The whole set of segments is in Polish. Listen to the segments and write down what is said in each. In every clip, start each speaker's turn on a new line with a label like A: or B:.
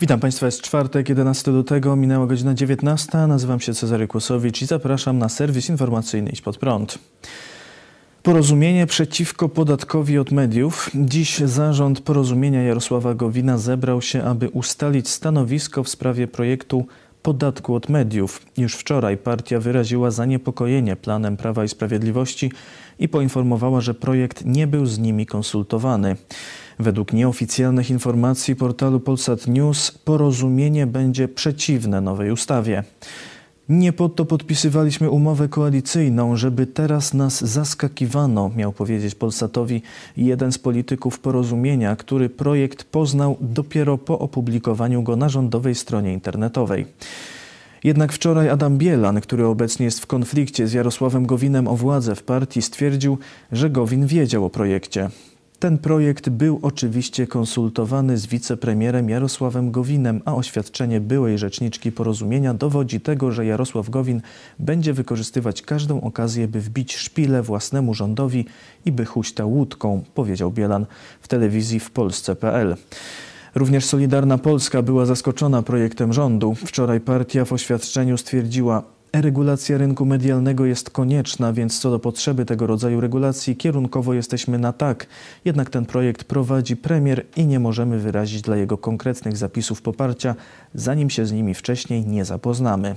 A: Witam Państwa, jest czwartek, 11 lutego, minęła godzina 19. Nazywam się Cezary Kłosowicz i zapraszam na serwis informacyjny Idź Pod Prąd. Porozumienie przeciwko podatkowi od mediów. Dziś zarząd porozumienia Jarosława Gowina zebrał się, aby ustalić stanowisko w sprawie projektu podatku od mediów. Już wczoraj partia wyraziła zaniepokojenie planem Prawa i Sprawiedliwości i poinformowała, że projekt nie był z nimi konsultowany. Według nieoficjalnych informacji portalu Polsat News porozumienie będzie przeciwne nowej ustawie. Nie po to podpisywaliśmy umowę koalicyjną, żeby teraz nas zaskakiwano, miał powiedzieć Polsatowi jeden z polityków porozumienia, który projekt poznał dopiero po opublikowaniu go na rządowej stronie internetowej. Jednak wczoraj Adam Bielan, który obecnie jest w konflikcie z Jarosławem Gowinem o władzę w partii, stwierdził, że Gowin wiedział o projekcie. Ten projekt był oczywiście konsultowany z wicepremierem Jarosławem Gowinem, a oświadczenie byłej rzeczniczki porozumienia dowodzi tego, że Jarosław Gowin będzie wykorzystywać każdą okazję, by wbić szpilę własnemu rządowi i by huśtał łódką, powiedział Bielan w telewizji w Polsce.pl. Również Solidarna Polska była zaskoczona projektem rządu. Wczoraj partia w oświadczeniu stwierdziła, Regulacja rynku medialnego jest konieczna, więc co do potrzeby tego rodzaju regulacji kierunkowo jesteśmy na tak. Jednak ten projekt prowadzi premier i nie możemy wyrazić dla jego konkretnych zapisów poparcia, zanim się z nimi wcześniej nie zapoznamy.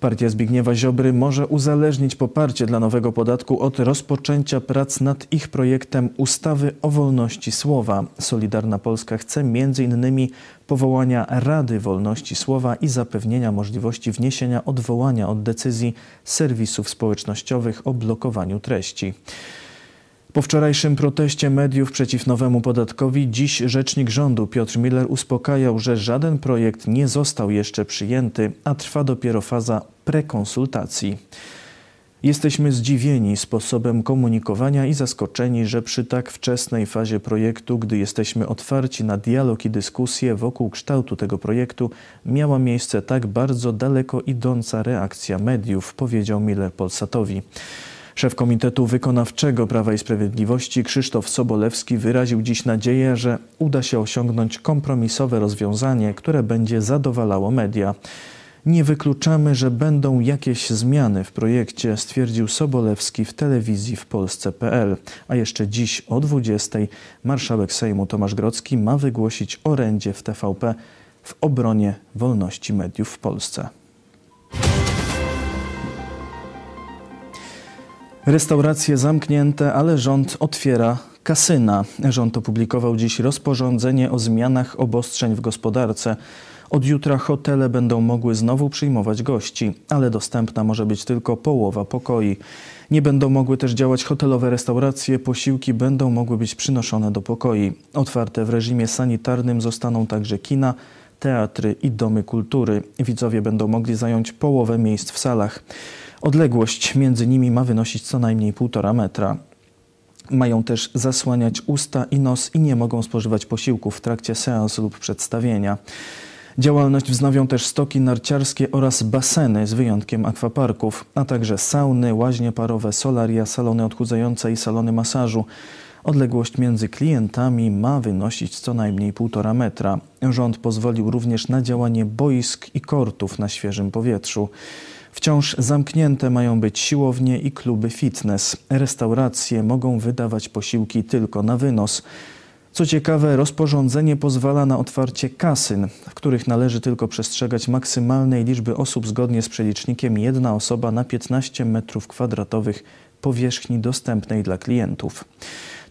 A: Partia Zbigniewa Ziobry może uzależnić poparcie dla nowego podatku od rozpoczęcia prac nad ich projektem ustawy o wolności słowa. Solidarna Polska chce m.in. powołania Rady Wolności Słowa i zapewnienia możliwości wniesienia odwołania od decyzji serwisów społecznościowych o blokowaniu treści. Po wczorajszym proteście mediów przeciw nowemu podatkowi, dziś rzecznik rządu Piotr Miller uspokajał, że żaden projekt nie został jeszcze przyjęty, a trwa dopiero faza prekonsultacji. Jesteśmy zdziwieni sposobem komunikowania i zaskoczeni, że przy tak wczesnej fazie projektu, gdy jesteśmy otwarci na dialog i dyskusję wokół kształtu tego projektu, miała miejsce tak bardzo daleko idąca reakcja mediów, powiedział Miller Polsatowi. Szef Komitetu Wykonawczego Prawa i Sprawiedliwości Krzysztof Sobolewski wyraził dziś nadzieję, że uda się osiągnąć kompromisowe rozwiązanie, które będzie zadowalało media. Nie wykluczamy, że będą jakieś zmiany w projekcie, stwierdził Sobolewski w telewizji w Polsce.pl. A jeszcze dziś o 20 marszałek Sejmu Tomasz Grocki ma wygłosić orędzie w TVP w obronie wolności mediów w Polsce. Restauracje zamknięte, ale rząd otwiera kasyna. Rząd opublikował dziś rozporządzenie o zmianach obostrzeń w gospodarce. Od jutra hotele będą mogły znowu przyjmować gości, ale dostępna może być tylko połowa pokoi. Nie będą mogły też działać hotelowe restauracje, posiłki będą mogły być przynoszone do pokoi. Otwarte w reżimie sanitarnym zostaną także kina, teatry i domy kultury. Widzowie będą mogli zająć połowę miejsc w salach. Odległość między nimi ma wynosić co najmniej 1,5 metra. Mają też zasłaniać usta i nos i nie mogą spożywać posiłków w trakcie seansu lub przedstawienia. Działalność wznowią też stoki narciarskie oraz baseny z wyjątkiem akwaparków, a także sauny, łaźnie parowe, solaria, salony odchudzające i salony masażu. Odległość między klientami ma wynosić co najmniej 1,5 metra. Rząd pozwolił również na działanie boisk i kortów na świeżym powietrzu. Wciąż zamknięte mają być siłownie i kluby fitness. Restauracje mogą wydawać posiłki tylko na wynos. Co ciekawe, rozporządzenie pozwala na otwarcie kasyn, w których należy tylko przestrzegać maksymalnej liczby osób zgodnie z przelicznikiem jedna osoba na 15 m2 powierzchni dostępnej dla klientów.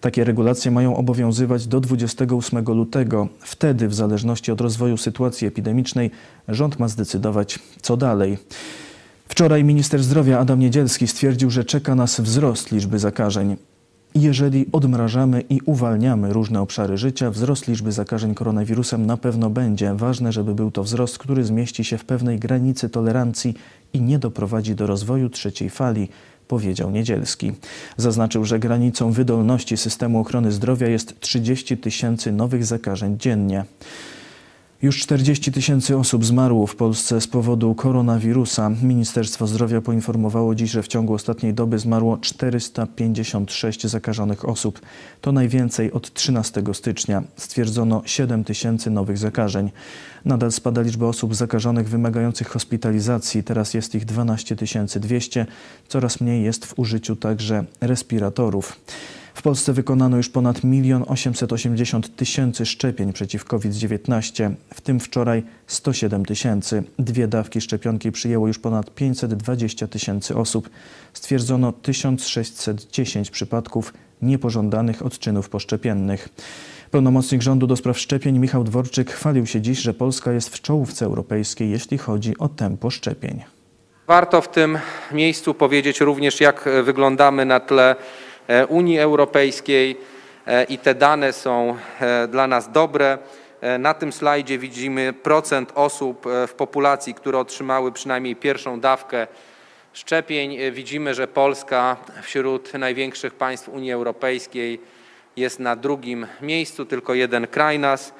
A: Takie regulacje mają obowiązywać do 28 lutego. Wtedy, w zależności od rozwoju sytuacji epidemicznej, rząd ma zdecydować, co dalej. Wczoraj minister zdrowia Adam Niedzielski stwierdził, że czeka nas wzrost liczby zakażeń. Jeżeli odmrażamy i uwalniamy różne obszary życia, wzrost liczby zakażeń koronawirusem na pewno będzie. Ważne, żeby był to wzrost, który zmieści się w pewnej granicy tolerancji i nie doprowadzi do rozwoju trzeciej fali, powiedział Niedzielski. Zaznaczył, że granicą wydolności systemu ochrony zdrowia jest 30 tysięcy nowych zakażeń dziennie. Już 40 tysięcy osób zmarło w Polsce z powodu koronawirusa. Ministerstwo Zdrowia poinformowało dziś, że w ciągu ostatniej doby zmarło 456 zakażonych osób. To najwięcej od 13 stycznia. Stwierdzono 7 tysięcy nowych zakażeń. Nadal spada liczba osób zakażonych wymagających hospitalizacji. Teraz jest ich 12 200. Coraz mniej jest w użyciu także respiratorów. W Polsce wykonano już ponad 1 880 tysięcy szczepień przeciw COVID-19, w tym wczoraj 107 tysięcy. Dwie dawki szczepionki przyjęło już ponad 520 tysięcy osób. Stwierdzono 1610 przypadków niepożądanych odczynów poszczepiennych. Pełnomocnik rządu do spraw szczepień Michał Dworczyk chwalił się dziś, że Polska jest w czołówce europejskiej, jeśli chodzi o tempo szczepień.
B: Warto w tym miejscu powiedzieć również, jak wyglądamy na tle Unii Europejskiej e, i te dane są e, dla nas dobre. Na tym slajdzie widzimy procent osób w populacji, które otrzymały przynajmniej pierwszą dawkę szczepień. Widzimy, że Polska wśród największych państw Unii Europejskiej jest na drugim miejscu, tylko jeden kraj nas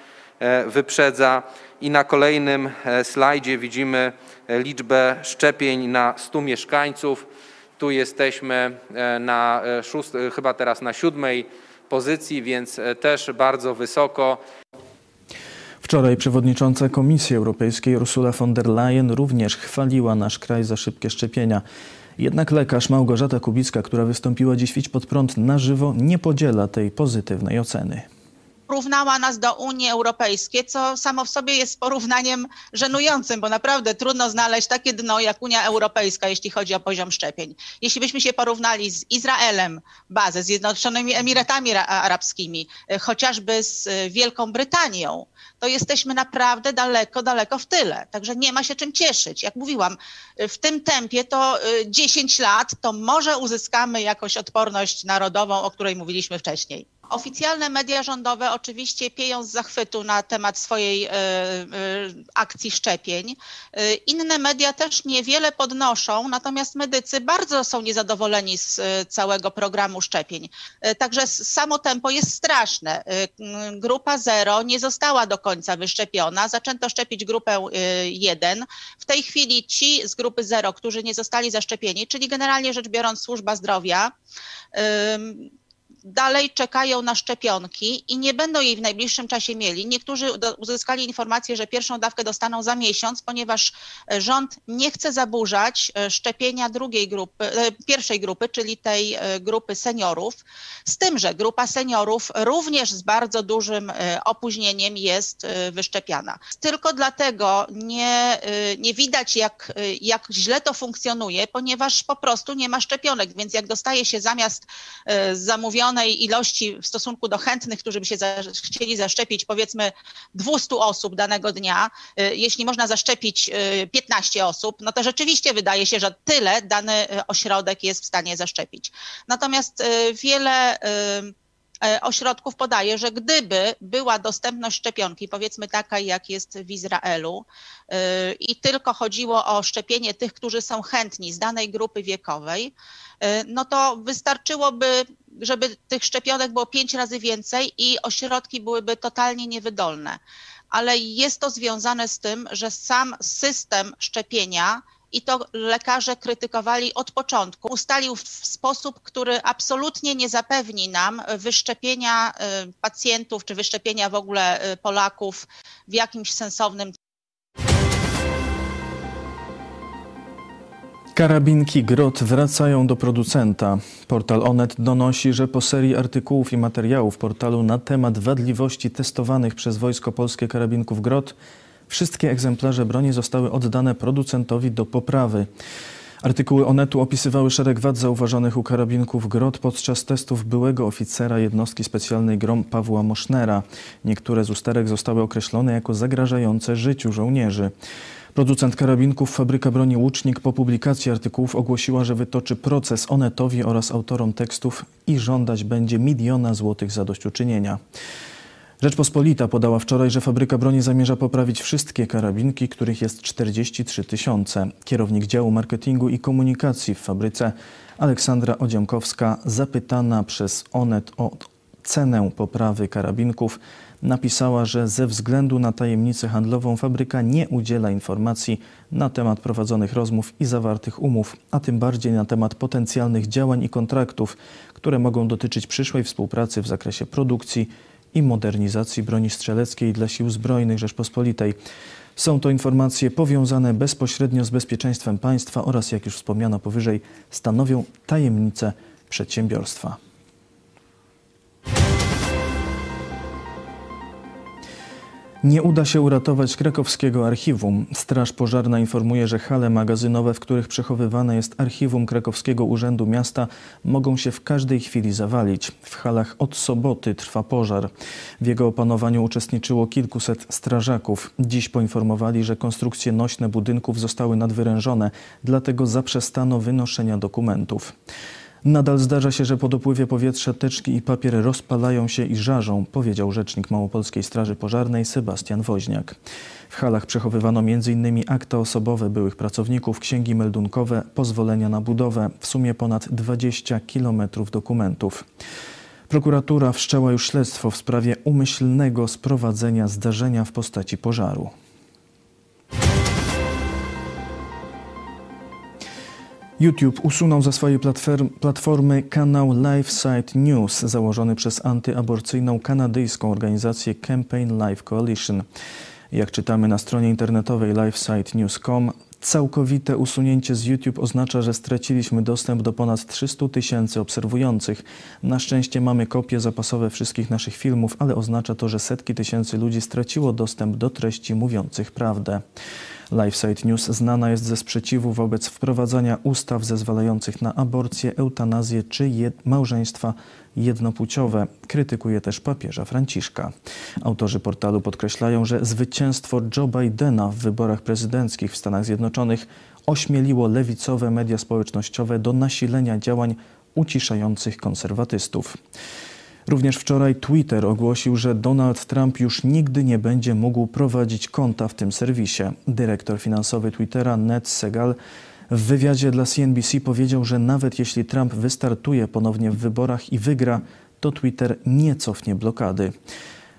B: wyprzedza. I na kolejnym slajdzie widzimy liczbę szczepień na 100 mieszkańców. Tu jesteśmy e, na e, szóst, e, chyba teraz na siódmej pozycji, więc też bardzo wysoko.
A: Wczoraj przewodnicząca Komisji Europejskiej Ursula von der Leyen również chwaliła nasz kraj za szybkie szczepienia. Jednak lekarz Małgorzata Kubicka, która wystąpiła dziś w pod prąd na żywo, nie podziela tej pozytywnej oceny
C: porównała nas do Unii Europejskiej, co samo w sobie jest porównaniem żenującym, bo naprawdę trudno znaleźć takie dno jak Unia Europejska, jeśli chodzi o poziom szczepień. Jeśli byśmy się porównali z Izraelem, bazę, z Zjednoczonymi Emiratami Arabskimi, e, chociażby z e, Wielką Brytanią, to jesteśmy naprawdę daleko, daleko w tyle. Także nie ma się czym cieszyć. Jak mówiłam, e, w tym tempie to 10 lat, to może uzyskamy jakąś odporność narodową, o której mówiliśmy wcześniej. Oficjalne media rządowe oczywiście pieją z zachwytu na temat swojej y, y, akcji szczepień. Y, inne media też niewiele podnoszą, natomiast medycy bardzo są niezadowoleni z całego programu szczepień. Także samo tempo jest straszne. Grupa 0 nie została do końca wyszczepiona. Zaczęto szczepić grupę 1. W tej chwili ci z grupy 0, którzy nie zostali zaszczepieni, czyli generalnie rzecz biorąc służba zdrowia, dalej czekają na szczepionki i nie będą jej w najbliższym czasie mieli. Niektórzy uzyskali informację, że pierwszą dawkę dostaną za miesiąc, ponieważ e, rząd nie chce zaburzać e, szczepienia drugiej grupy, e, pierwszej grupy, czyli tej grupy seniorów. Z tym, że grupa seniorów również z bardzo dużym opóźnieniem jest wyszczepiana. Tylko dlatego nie, nie widać, jak, jak źle to funkcjonuje, ponieważ po prostu nie ma szczepionek, więc jak dostaje się zamiast zamówionych ilości w stosunku do chętnych, którzy by się za, chcieli zaszczepić, powiedzmy 200 osób danego dnia, y, jeśli można zaszczepić 15 y, osób, no to rzeczywiście wydaje się, że tyle dany y, ośrodek jest w stanie zaszczepić. Natomiast wiele ośrodków podaje, że gdyby była dostępność szczepionki, powiedzmy taka jak jest w Izraelu, i tylko chodziło o szczepienie tych, którzy są chętni z danej grupy wiekowej, no to wystarczyłoby żeby tych szczepionek było pięć razy więcej i ośrodki byłyby totalnie niewydolne. Ale jest to związane z tym, że sam system szczepienia i to lekarze krytykowali od początku. Ustalił w sposób, który absolutnie nie zapewni nam wyszczepienia y, pacjentów czy wyszczepienia w ogóle y, Polaków w jakimś sensownym
A: Karabinki Grot wracają do producenta. Portal Onet donosi, że po serii artykułów i materiałów portalu na temat wadliwości testowanych przez Wojsko Polskie karabinków Grot, wszystkie egzemplarze broni zostały oddane producentowi do poprawy. Artykuły Onetu opisywały szereg wad zauważonych u karabinków Grot podczas testów byłego oficera jednostki specjalnej GROM Pawła Mosznera. Niektóre z usterek zostały określone jako zagrażające życiu żołnierzy. Producent karabinków Fabryka Broni Łucznik po publikacji artykułów ogłosiła, że wytoczy proces Onetowi oraz autorom tekstów i żądać będzie miliona złotych zadośćuczynienia. Rzeczpospolita podała wczoraj, że fabryka broni zamierza poprawić wszystkie karabinki, których jest 43 tysiące. Kierownik działu marketingu i komunikacji w fabryce Aleksandra Odziamkowska, zapytana przez Onet o cenę poprawy karabinków, napisała, że ze względu na tajemnicę handlową fabryka nie udziela informacji na temat prowadzonych rozmów i zawartych umów, a tym bardziej na temat potencjalnych działań i kontraktów, które mogą dotyczyć przyszłej współpracy w zakresie produkcji i modernizacji broni strzeleckiej dla sił zbrojnych Rzeczpospolitej. Są to informacje powiązane bezpośrednio z bezpieczeństwem państwa oraz, jak już wspomniano powyżej, stanowią tajemnicę przedsiębiorstwa. Nie uda się uratować krakowskiego archiwum. Straż Pożarna informuje, że hale magazynowe, w których przechowywane jest archiwum Krakowskiego Urzędu Miasta, mogą się w każdej chwili zawalić. W halach od soboty trwa pożar. W jego opanowaniu uczestniczyło kilkuset strażaków. Dziś poinformowali, że konstrukcje nośne budynków zostały nadwyrężone, dlatego zaprzestano wynoszenia dokumentów. Nadal zdarza się, że po dopływie powietrza teczki i papier rozpalają się i żarzą, powiedział rzecznik Małopolskiej Straży Pożarnej Sebastian Woźniak. W halach przechowywano m.in. akta osobowe byłych pracowników, księgi meldunkowe, pozwolenia na budowę, w sumie ponad 20 kilometrów dokumentów. Prokuratura wszczęła już śledztwo w sprawie umyślnego sprowadzenia zdarzenia w postaci pożaru. YouTube usunął ze swojej platformy kanał LifeSite News założony przez antyaborcyjną kanadyjską organizację Campaign Life Coalition. Jak czytamy na stronie internetowej lifesitenews.com, całkowite usunięcie z YouTube oznacza, że straciliśmy dostęp do ponad 300 tysięcy obserwujących. Na szczęście mamy kopie zapasowe wszystkich naszych filmów, ale oznacza to, że setki tysięcy ludzi straciło dostęp do treści mówiących prawdę. LifeSite News znana jest ze sprzeciwu wobec wprowadzania ustaw zezwalających na aborcję, eutanazję czy jed małżeństwa jednopłciowe. Krytykuje też papieża Franciszka. Autorzy portalu podkreślają, że zwycięstwo Joe Bidena w wyborach prezydenckich w Stanach Zjednoczonych ośmieliło lewicowe media społecznościowe do nasilenia działań uciszających konserwatystów. Również wczoraj Twitter ogłosił, że Donald Trump już nigdy nie będzie mógł prowadzić konta w tym serwisie. Dyrektor finansowy Twittera Ned Segal w wywiadzie dla CNBC powiedział, że nawet jeśli Trump wystartuje ponownie w wyborach i wygra, to Twitter nie cofnie blokady.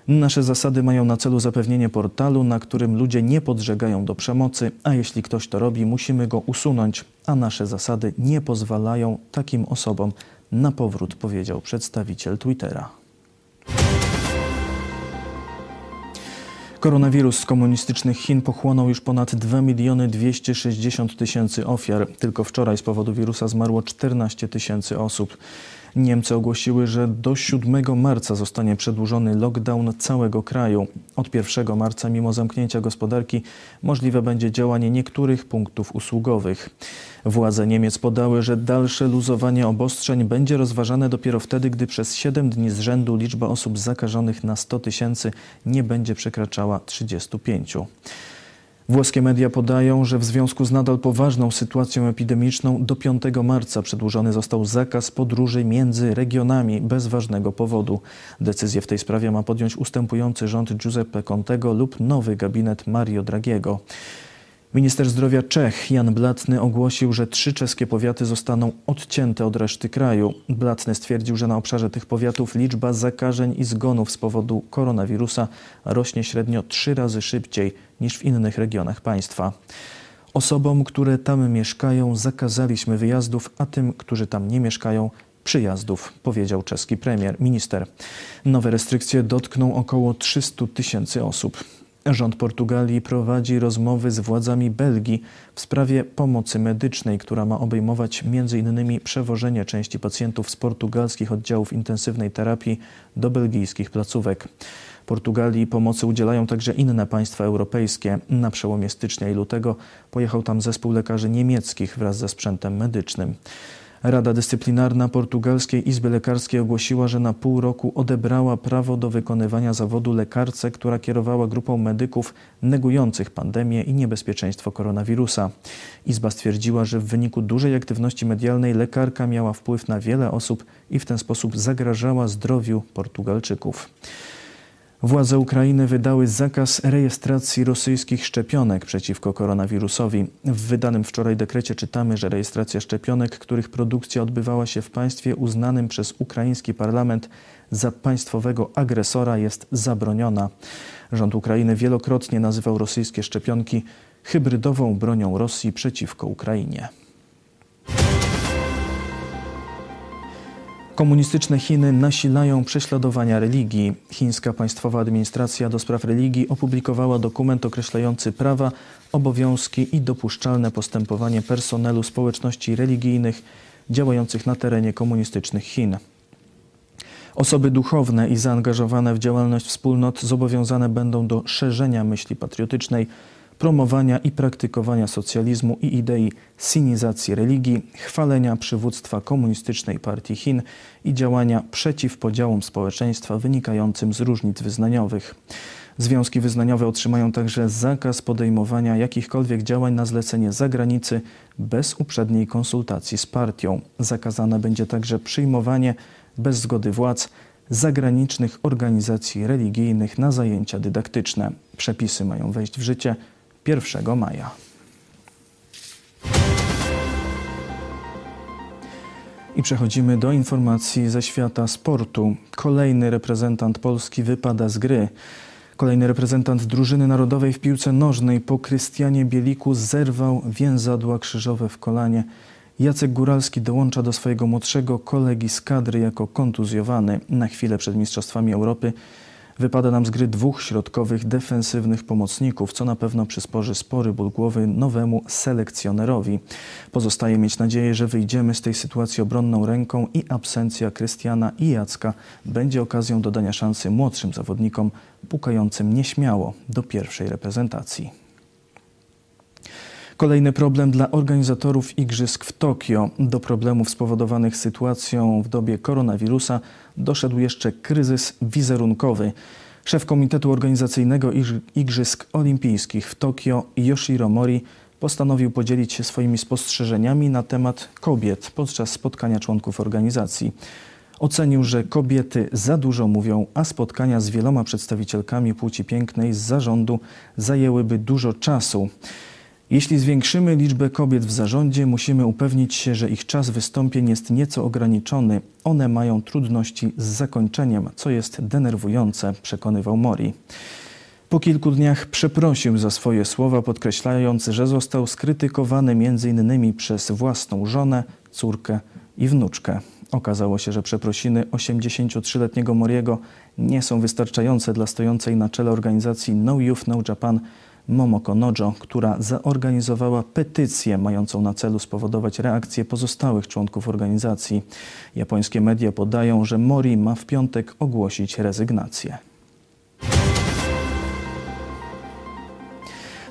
A: Nasze zasady mają na celu zapewnienie portalu, na którym ludzie nie podżegają do przemocy, a jeśli ktoś to robi, musimy go usunąć, a nasze zasady nie pozwalają takim osobom na powrót, powiedział przedstawiciel Twittera. Koronawirus z komunistycznych Chin pochłonął już ponad 2 miliony 260 tysięcy ofiar. Tylko wczoraj z powodu wirusa zmarło 14 tysięcy osób. Niemcy ogłosiły, że do 7 marca zostanie przedłużony lockdown całego kraju. Od 1 marca, mimo zamknięcia gospodarki, możliwe będzie działanie niektórych punktów usługowych. Władze Niemiec podały, że dalsze luzowanie obostrzeń będzie rozważane dopiero wtedy, gdy przez 7 dni z rzędu liczba osób zakażonych na 100 tysięcy nie będzie przekraczała 35. Włoskie media podają, że w związku z nadal poważną sytuacją epidemiczną do 5 marca przedłużony został zakaz podróży między regionami bez ważnego powodu. Decyzję w tej sprawie ma podjąć ustępujący rząd Giuseppe Contego lub nowy gabinet Mario Dragiego. Minister zdrowia Czech Jan Blatny ogłosił, że trzy czeskie powiaty zostaną odcięte od reszty kraju. Blatny stwierdził, że na obszarze tych powiatów liczba zakażeń i zgonów z powodu koronawirusa rośnie średnio trzy razy szybciej niż w innych regionach państwa. Osobom, które tam mieszkają, zakazaliśmy wyjazdów, a tym, którzy tam nie mieszkają, przyjazdów, powiedział czeski premier, minister. Nowe restrykcje dotkną około 300 tysięcy osób. Rząd Portugalii prowadzi rozmowy z władzami Belgii w sprawie pomocy medycznej, która ma obejmować m.in. przewożenie części pacjentów z portugalskich oddziałów intensywnej terapii do belgijskich placówek. Portugalii pomocy udzielają także inne państwa europejskie. Na przełomie stycznia i lutego pojechał tam zespół lekarzy niemieckich wraz ze sprzętem medycznym. Rada Dyscyplinarna Portugalskiej Izby Lekarskiej ogłosiła, że na pół roku odebrała prawo do wykonywania zawodu lekarce, która kierowała grupą medyków negujących pandemię i niebezpieczeństwo koronawirusa. Izba stwierdziła, że w wyniku dużej aktywności medialnej lekarka miała wpływ na wiele osób i w ten sposób zagrażała zdrowiu Portugalczyków. Władze Ukrainy wydały zakaz rejestracji rosyjskich szczepionek przeciwko koronawirusowi. W wydanym wczoraj dekrecie czytamy, że rejestracja szczepionek, których produkcja odbywała się w państwie uznanym przez ukraiński parlament za państwowego agresora, jest zabroniona. Rząd Ukrainy wielokrotnie nazywał rosyjskie szczepionki hybrydową bronią Rosji przeciwko Ukrainie. Komunistyczne Chiny nasilają prześladowania religii. Chińska Państwowa Administracja do Spraw Religii opublikowała dokument określający prawa, obowiązki i dopuszczalne postępowanie personelu społeczności religijnych działających na terenie komunistycznych Chin. Osoby duchowne i zaangażowane w działalność wspólnot zobowiązane będą do szerzenia myśli patriotycznej, promowania i praktykowania socjalizmu i idei sinizacji religii, chwalenia przywództwa komunistycznej partii Chin i działania przeciw podziałom społeczeństwa wynikającym z różnic wyznaniowych. Związki wyznaniowe otrzymają także zakaz podejmowania jakichkolwiek działań na zlecenie zagranicy bez uprzedniej konsultacji z partią. Zakazane będzie także przyjmowanie bez zgody władz zagranicznych organizacji religijnych na zajęcia dydaktyczne. Przepisy mają wejść w życie 1 maja. I przechodzimy do informacji ze świata sportu. Kolejny reprezentant Polski wypada z gry. Kolejny reprezentant drużyny narodowej w piłce nożnej po Krystianie Bieliku zerwał więzadła krzyżowe w kolanie. Jacek Góralski dołącza do swojego młodszego kolegi z kadry jako kontuzjowany. Na chwilę przed Mistrzostwami Europy wypada nam z gry dwóch środkowych defensywnych pomocników, co na pewno przysporzy spory ból głowy nowemu selekcjonerowi. Pozostaje mieć nadzieję, że wyjdziemy z tej sytuacji obronną ręką i absencja Krystiana i Jacka będzie okazją dodania szansy młodszym zawodnikom pukającym nieśmiało do pierwszej reprezentacji. Kolejny problem dla organizatorów igrzysk w Tokio. Do problemów spowodowanych sytuacją w dobie koronawirusa doszedł jeszcze kryzys wizerunkowy. Szef Komitetu Organizacyjnego Igrzysk Olimpijskich w Tokio, Yoshiro Mori, postanowił podzielić się swoimi spostrzeżeniami na temat kobiet podczas spotkania członków organizacji. Ocenił, że kobiety za dużo mówią, a spotkania z wieloma przedstawicielkami płci pięknej z zarządu zajęłyby dużo czasu. Jeśli zwiększymy liczbę kobiet w zarządzie, musimy upewnić się, że ich czas wystąpień jest nieco ograniczony. One mają trudności z zakończeniem, co jest denerwujące, przekonywał Mori. Po kilku dniach przeprosił za swoje słowa, podkreślając, że został skrytykowany m.in. przez własną żonę, córkę i wnuczkę. Okazało się, że przeprosiny 83-letniego Moriego nie są wystarczające dla stojącej na czele organizacji No Youth No Japan Momoko Nojo, która zaorganizowała petycję mającą na celu spowodować reakcję pozostałych członków organizacji. Japońskie media podają, że Mori ma w piątek ogłosić rezygnację.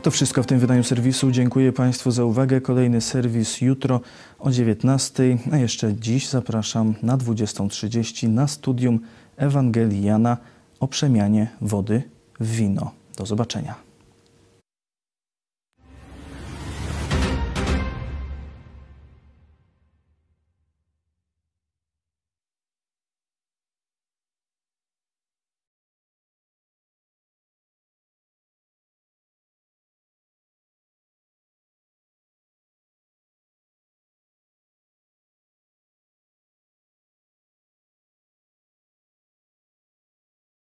A: To wszystko w tym wydaniu serwisu. Dziękuję Państwu za uwagę. Kolejny serwis jutro o 19, a jeszcze dziś zapraszam na 20.30 na studium Ewangelii Jana o przemianie wody w wino. Do zobaczenia.